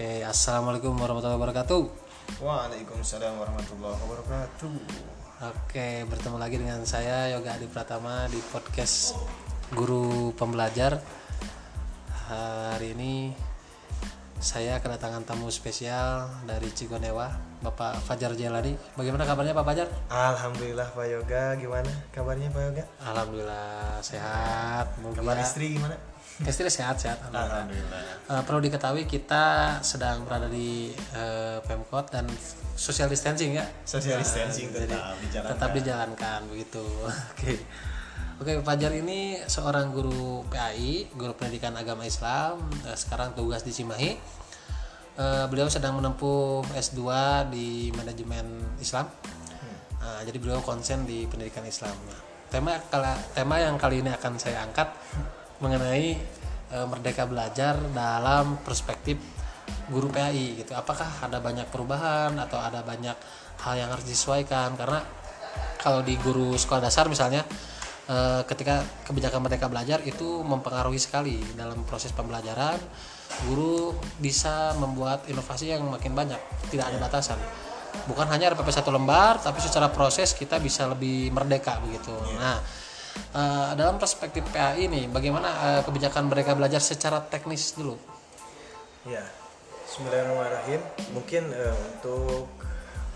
Oke, assalamualaikum warahmatullahi wabarakatuh. Waalaikumsalam warahmatullahi wabarakatuh. Oke, bertemu lagi dengan saya Yoga Adi Pratama di podcast Guru Pembelajar. Hari ini saya kedatangan tamu spesial dari Cigonewa, Bapak Fajar Jelani. Bagaimana kabarnya Pak Fajar? Alhamdulillah Pak Yoga, gimana kabarnya Pak Yoga? Alhamdulillah sehat. Kabar istri gimana? Istri sehat-sehat. Alhamdulillah. Alhamdulillah. Eh, perlu diketahui kita sedang berada di eh, Pemkot dan social distancing ya. Social Nah, distancing jadi tetap dijalankan. tetap dijalankan begitu. Oke. Oke, Fajar ini seorang guru PAI, guru pendidikan agama Islam, eh, sekarang tugas di Cimahi. Beliau sedang menempuh S2 di manajemen Islam. Nah, jadi beliau konsen di pendidikan Islam. Tema kala- tema yang kali ini akan saya angkat mengenai eh, merdeka belajar dalam perspektif guru PAI gitu. Apakah ada banyak perubahan atau ada banyak hal yang harus disesuaikan? Karena kalau di guru sekolah dasar misalnya eh, ketika kebijakan merdeka belajar itu mempengaruhi sekali dalam proses pembelajaran guru bisa membuat inovasi yang makin banyak. Tidak ada batasan. Bukan hanya RPP satu lembar tapi secara proses kita bisa lebih merdeka begitu. Nah eh, dalam perspektif PAI ini bagaimana eh, kebijakan mereka belajar secara teknis dulu? Ya, Bismillahirrahmanirrahim. Mungkin eh, untuk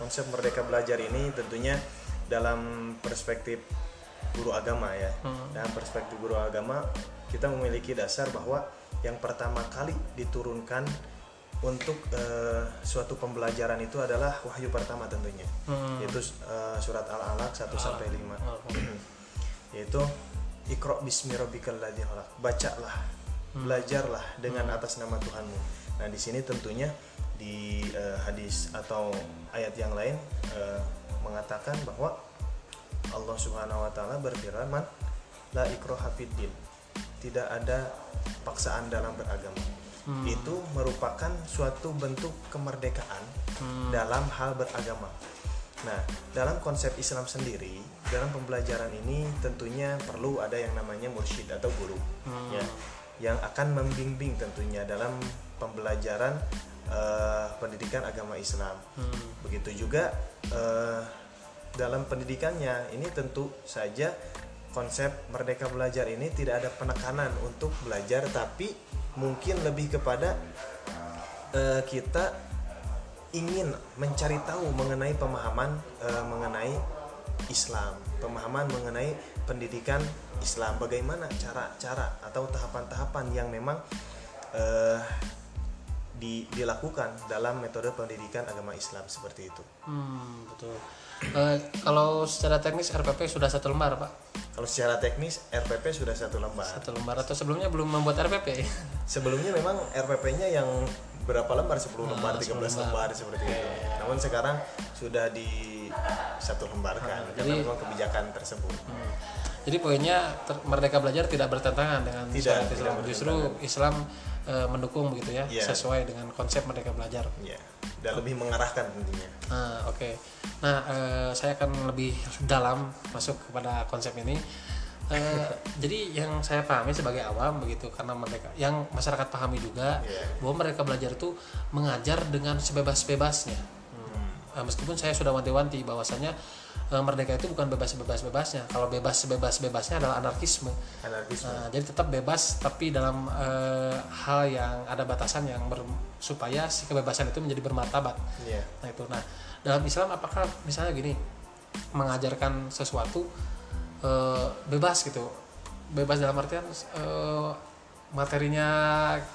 konsep merdeka belajar ini tentunya dalam perspektif guru agama ya. Dalam perspektif guru agama kita memiliki dasar bahwa yang pertama kali diturunkan untuk eh, suatu pembelajaran itu adalah wahyu pertama tentunya, yaitu eh, surat Al-Alaq 1 sampai 5 yaitu Iqra bismi rabbikal ladzi khalaq. Bacalah, belajarlah dengan atas nama Tuhanmu. Nah, di sini tentunya di eh, hadis atau ayat yang lain eh, mengatakan bahwa Allah Subhanahu wa taala berfirman, "La ikraha fid din." Tidak ada paksaan dalam beragama. Itu merupakan suatu bentuk kemerdekaan dalam hal beragama. Nah, dalam konsep Islam sendiri, dalam pembelajaran ini tentunya perlu ada yang namanya mursyid atau guru, ya, yang akan membimbing tentunya dalam pembelajaran eh, pendidikan agama Islam. Begitu juga eh, dalam pendidikannya ini tentu saja konsep merdeka belajar ini tidak ada penekanan untuk belajar, tapi mungkin lebih kepada eh, kita ingin mencari tahu mengenai pemahaman eh, mengenai Islam, pemahaman mengenai pendidikan Islam, bagaimana cara-cara atau tahapan-tahapan yang memang eh, di- dilakukan dalam metode pendidikan agama Islam seperti itu. Hmm, betul. Eh, kalau secara teknis RPP sudah satu lembar, Pak. Kalau secara teknis RPP sudah satu lembar. Satu lembar atau sebelumnya belum membuat RPP. Sebelumnya memang RPP-nya yang berapa lembar? 10 lembar, 13 10 lembar. lembar seperti itu. Namun sekarang sudah di satu lembarkan karena jadi- memang kebijakan tersebut. Hmm. Jadi poinnya ter- merdeka belajar tidak bertentangan dengan Tidak, syariat tidak Islam. Justru Islam eh, mendukung begitu ya, Iya. sesuai dengan konsep merdeka belajar. Ya, dan lebih mengarahkan tentunya. Nah, oke. Nah, eh, saya akan lebih dalam masuk kepada konsep ini. Eh, jadi yang saya pahami sebagai awam begitu karena mereka yang masyarakat pahami juga Iya. bahwa mereka belajar itu mengajar dengan sebebas-bebasnya. Hmm. Eh, meskipun saya sudah wanti-wanti bahwasanya eh, merdeka itu bukan bebas-bebas-bebasnya. Kalau bebas sebebas-bebasnya adalah anarkisme. Anarkisme. Nah, jadi tetap bebas tapi dalam eh, hal yang ada batasan yang ber- supaya si kebebasan itu menjadi bermartabat. Iya. Nah itu. Nah dalam Islam apakah misalnya gini mengajarkan sesuatu eh, bebas gitu, bebas dalam artian eh, materinya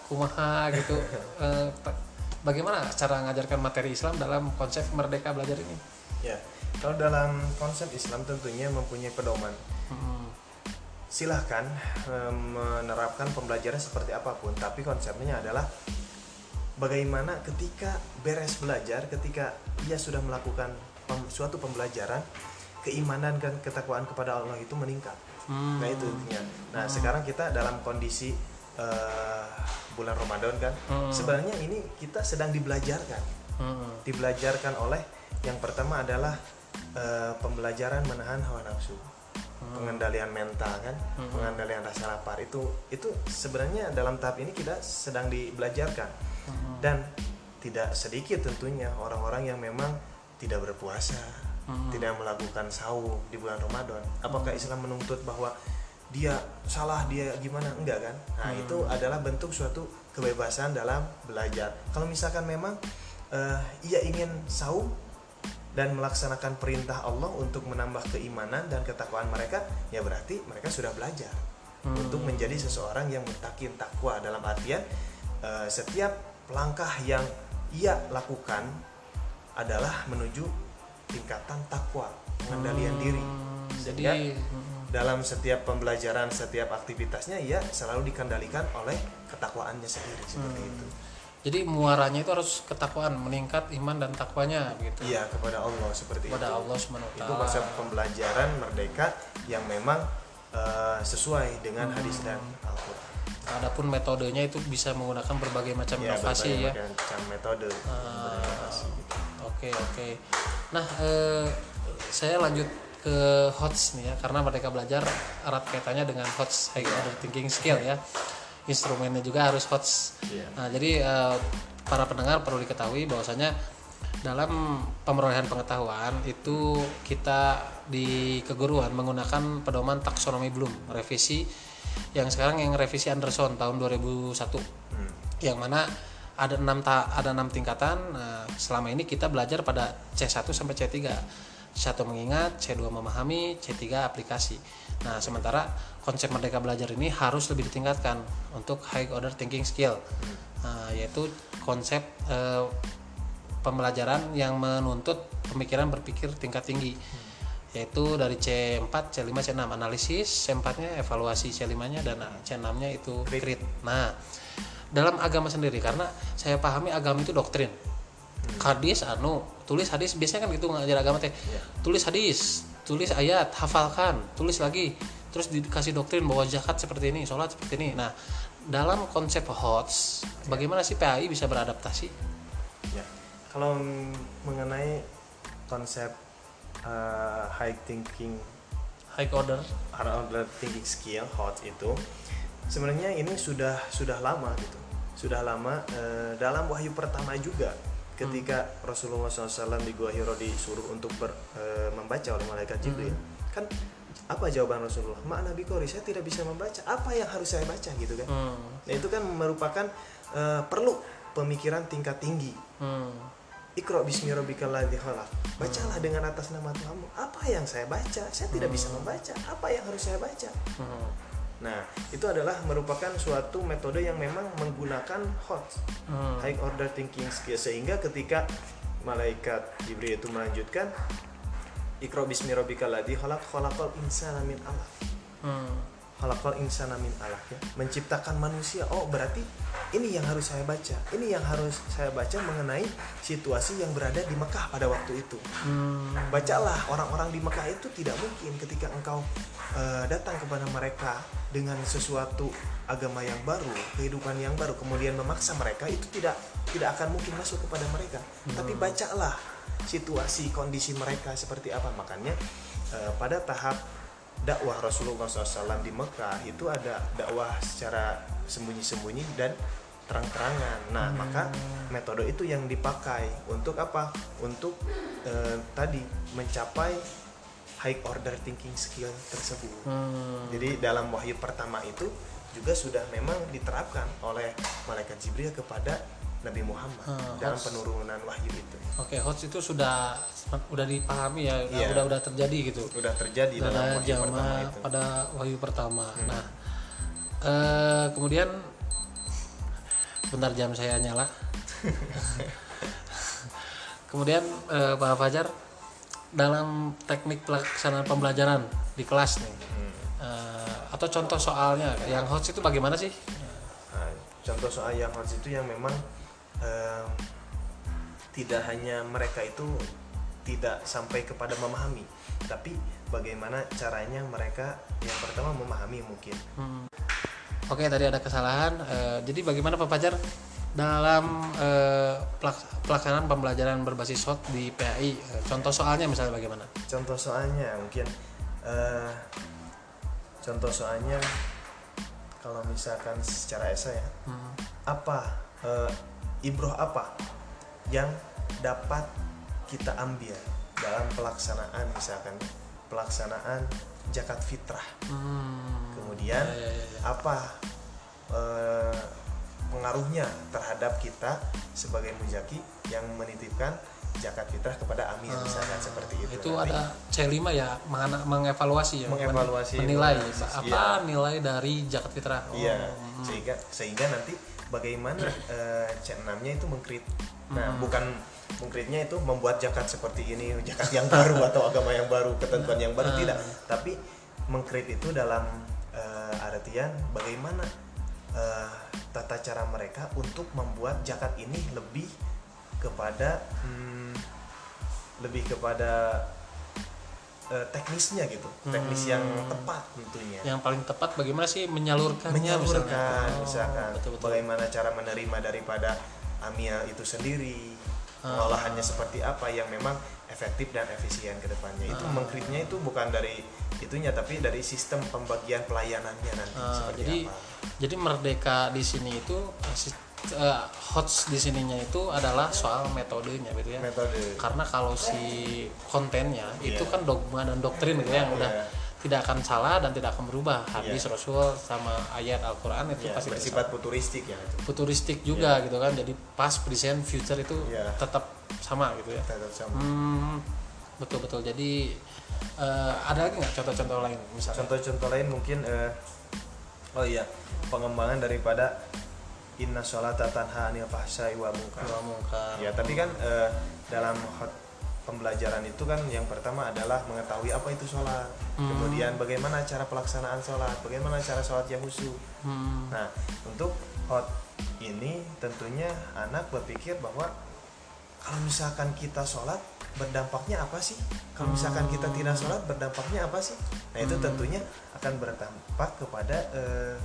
kumaha gitu. Ta- bagaimana cara mengajarkan materi Islam dalam konsep merdeka belajar ini? Ya. Kalau dalam konsep Islam tentunya mempunyai pedoman. Hmm, Silahkan eh, menerapkan pembelajaran seperti apa pun, tapi konsepnya adalah bagaimana ketika beres belajar, ketika ia sudah melakukan pem- suatu pembelajaran, keimanan dan ketakwaan kepada Allah itu meningkat. Hmm. Nah itu intinya. Nah sekarang kita dalam kondisi eh, bulan Ramadan kan, Hmm. sebenarnya ini kita sedang dibelajarkan, hmm, dibelajarkan oleh yang pertama adalah eh, pembelajaran menahan hawa nafsu. pengendalian mental kan, pengendalian rasa lapar itu itu sebenarnya dalam tahap ini kita sedang dibelajarkan dan tidak sedikit tentunya orang-orang yang memang tidak berpuasa, Hmm. tidak melakukan saum di bulan Ramadan. Apakah Islam menuntut bahwa dia salah, dia gimana? Enggak kan? Nah, Hmm. itu adalah bentuk suatu kebebasan dalam belajar. Kalau misalkan memang eh, ia ingin saum dan melaksanakan perintah Allah untuk menambah keimanan dan ketakwaan mereka, ya berarti mereka sudah belajar Hmm. untuk menjadi seseorang yang mutakin takwa dalam artian eh, setiap langkah yang ia lakukan adalah menuju tingkatan takwa pengendalian Hmm, diri jadi Sehingga mm, dalam setiap pembelajaran setiap aktivitasnya ia selalu dikendalikan oleh ketakwaannya sendiri seperti Hmm. itu jadi muaranya itu harus ketakwaan meningkat iman dan takwanya begitu iya kepada Allah seperti kepada itu Allah Subhanahu itu konsep pembelajaran merdeka yang memang eh, sesuai dengan Hmm. hadis dan Al-Quran Adapun metodenya itu bisa menggunakan berbagai macam ya inovasi berbagai ya. macam metode gitu. Oke oke. Nah eh, saya lanjut ke HOTS nih ya karena mereka belajar erat kaitannya dengan HOTS High Order Thinking Skill ya. Instrumennya juga harus HOTS. Iya. Nah jadi eh, para pendengar perlu diketahui bahwasanya dalam pemerolehan pengetahuan itu kita di keguruan menggunakan pedoman taksonomi Bloom revisi yang sekarang yang revisi Anderson tahun 2001 Hmm. yang mana ada enam ta ada enam tingkatan. Nah, selama ini kita belajar pada C1 sampai C3 C1 mengingat C2 memahami C3 aplikasi. Nah sementara konsep merdeka belajar ini harus lebih ditingkatkan untuk high order thinking skill. Nah, yaitu konsep eh, pembelajaran yang menuntut pemikiran berpikir tingkat tinggi. Yaitu dari C4, C5, C6 analisis, C4 nya evaluasi, C5 nya dan C6 nya itu Crit. crit. Nah, dalam agama sendiri karena saya pahami agama itu doktrin. Hadis anu, tulis hadis biasanya kan gitu ngajar agama teh. Iya. Tulis hadis, tulis ayat, hafalkan, tulis lagi. Terus dikasih doktrin bahwa zakat seperti ini, sholat seperti ini. Nah, dalam konsep HOTS, bagaimana sih PAI bisa beradaptasi? Ya, kalau mengenai konsep uh, high thinking High order. high order thinking skill hot itu sebenarnya ini sudah sudah lama gitu sudah lama eh, dalam wahyu pertama juga ketika Rasulullah SAW di Gua Hiro disuruh untuk ber- eh, membaca oleh malaikat Jibril kan apa jawaban Rasulullah makna bikori saya tidak bisa membaca apa yang harus saya baca gitu kan Hmm. Nah, itu kan merupakan eh, perlu pemikiran tingkat tinggi Hmm. Ikro bismi rabbikal ladzi khalaq. Bacalah dengan atas nama Tuhanmu. Apa yang saya baca? Saya tidak bisa membaca. Apa yang harus saya baca? Hmm. Nah, itu adalah merupakan suatu metode yang memang menggunakan hot Hmm. high order thinking skill sehingga ketika malaikat Jibril itu melanjutkan Ikro bismi rabbikal ladzi khalaq khalaqal insana min alaq. Hmm. Khalaqal insana min alaq ya. Menciptakan manusia. Oh, berarti ini yang harus saya baca. Ini yang harus saya baca mengenai situasi yang berada di Mekah pada waktu itu. Hmm. Bacalah orang-orang di Mekah itu tidak mungkin ketika engkau eh, datang kepada mereka dengan sesuatu agama yang baru, kehidupan yang baru, kemudian memaksa mereka itu tidak tidak akan mungkin masuk kepada mereka. Tapi bacalah situasi kondisi mereka seperti apa. Makanya eh, pada tahap dakwah Rasulullah SAW di Mekah itu ada dakwah secara sembunyi-sembunyi dan terang-terangan. Nah, maka metode itu yang dipakai untuk apa? Untuk eh, tadi mencapai high order thinking skill tersebut. Hmm. Jadi dalam wahyu pertama itu juga sudah memang diterapkan oleh malaikat Jibril kepada Nabi Muhammad Hmm, dalam harus- penurunan wahyu itu. Oke, HOTS itu sudah udah dipahami ya, Iya. udah udah terjadi gitu. Sudah terjadi dalam pada wahyu pertama zaman itu. pada wahyu pertama. Nah, eh, kemudian bentar jam saya nyala. kemudian eh, Pak Fajar dalam teknik pelaksanaan pembelajaran di kelas nih, Hmm. eh, atau contoh soalnya yang HOTS itu bagaimana sih? Nah, contoh soal yang harus itu yang memang eh, tidak hanya mereka itu tidak sampai kepada memahami, tapi bagaimana caranya mereka yang pertama memahami mungkin. Hmm. Oke, tadi ada kesalahan. Eh, jadi bagaimana Pak Fajar dalam pelak- pelaksanaan pembelajaran berbasis HOT di PAI? Eh, contoh soalnya misalnya bagaimana? Contoh soalnya mungkin eh, contoh soalnya kalau misalkan secara esai ya Hmm. apa eh, ibroh apa yang dapat kita ambil dalam pelaksanaan misalkan pelaksanaan zakat fitrah. Hmm. kemudian Ya, ya, ya, ya. apa eh, pengaruhnya terhadap kita sebagai mujaki yang menitipkan zakat fitrah kepada amir misalkan seperti itu itu Nanti. ada C5 ya mengana- mengevaluasi ya? Mengevaluasi, menilai apa nilai dari zakat fitrah? Oh, Iya, sehingga sehingga nanti bagaimana eh, C6-nya itu mengkrit. Nah, Hmm. bukan mengkritnya itu membuat zakat seperti ini, zakat yang baru atau agama yang baru, ketentuan yang baru Hmm. tidak, tapi mengkrit itu dalam eh, artian bagaimana eh, tata cara mereka untuk membuat zakat ini lebih kepada hmm, lebih kepada eh, teknisnya gitu, teknis yang tepat tentunya. Yang paling tepat bagaimana sih menyalurkannya menyalurkan misalnya, Oh, misalkan. betul betul. Bagaimana cara menerima daripada amia itu sendiri? Ah. pengolahannya seperti apa yang memang efektif dan efisien ke depannya? Itu Ah. mengkritnya itu bukan dari itunya tapi dari sistem pembagian pelayanannya nanti Ah, seperti jadi apa. jadi merdeka di sini itu eh, hots di sininya itu adalah soal metodenya gitu ya. Metode. Karena kalau si kontennya itu Iya. kan dogma dan doktrin gitu ya, yang udah Iya. tidak akan salah dan tidak akan berubah. Hadis Iya. rasul sama ayat Al-Quran itu ya, pasti bersifat futuristik ya. Itu futuristik juga gitu kan. Jadi past present future itu Iya. tetap sama gitu ya. Tetap sama. Hmm, betul betul jadi eh, ada lagi nggak contoh-contoh lain misalnya? Contoh-contoh lain mungkin eh, oh iya pengembangan daripada inna sholata tanha anil fahsai wa munkar. Ya, tapi kan eh, dalam pembelajaran itu kan yang pertama adalah mengetahui apa itu sholat, Hmm. kemudian bagaimana cara pelaksanaan sholat, bagaimana cara sholat yang khusyuk. Hmm, Nah, untuk hot ini tentunya anak berpikir bahwa kalau misalkan kita sholat berdampaknya apa sih? Kalau misalkan kita tidak sholat berdampaknya apa sih? Nah itu Hmm. tentunya akan berdampak kepada eh,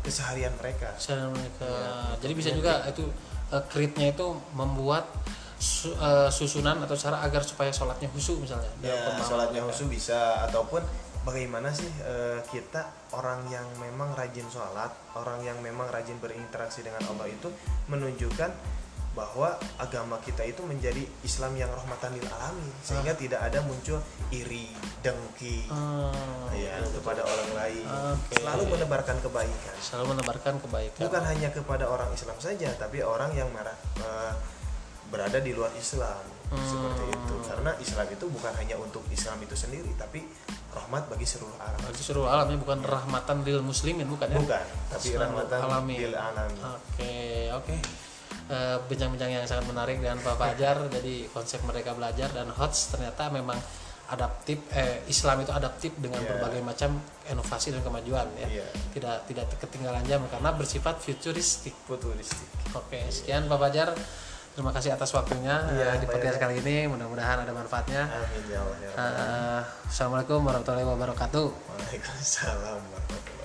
keseharian mereka. Cara mereka. Iya, jadi bisa juga itu eh, kritnya itu membuat su- eh, susunan atau cara agar supaya sholatnya khusyuk misalnya. Ya sholatnya khusyuk bisa. Ataupun bagaimana sih eh, kita orang yang memang rajin sholat orang yang memang rajin berinteraksi dengan Allah itu menunjukkan bahwa agama kita itu menjadi Islam yang rahmatan lil alamin sehingga tidak ada muncul iri dengki Hmm, ya kepada orang lain. Oke. selalu menebarkan kebaikan. Selalu menebarkan kebaikan. Bukan hanya kepada orang Islam saja tapi orang yang merah eh, berada di luar Islam. Hmm. seperti itu. Karena Islam itu bukan hanya untuk Islam itu sendiri tapi rahmat bagi seluruh alam. Bagi seluruh alamnya bukan rahmatan lil muslimin bukan ya? Bukan tapi rahmatan alamin. lil alamin. Oke, oke. Eh, Bincang-bincang yang sangat menarik dengan Pak Fajar. Jadi konsep mereka belajar dan HOTS ternyata memang adaptif. Eh, Islam itu adaptif dengan Iya. berbagai macam inovasi dan kemajuan ya. Iya. Tidak tidak ketinggalan zaman karena bersifat futuristik. futuristik Oke, sekian Pak Fajar. Terima kasih atas waktunya Iya, eh, di podcast kali ini. Mudah-mudahan ada manfaatnya. amin ya Allah ya Rabbal Eh, Assalamualaikum warahmatullahi wabarakatuh. Waalaikumsalam warahmatullahi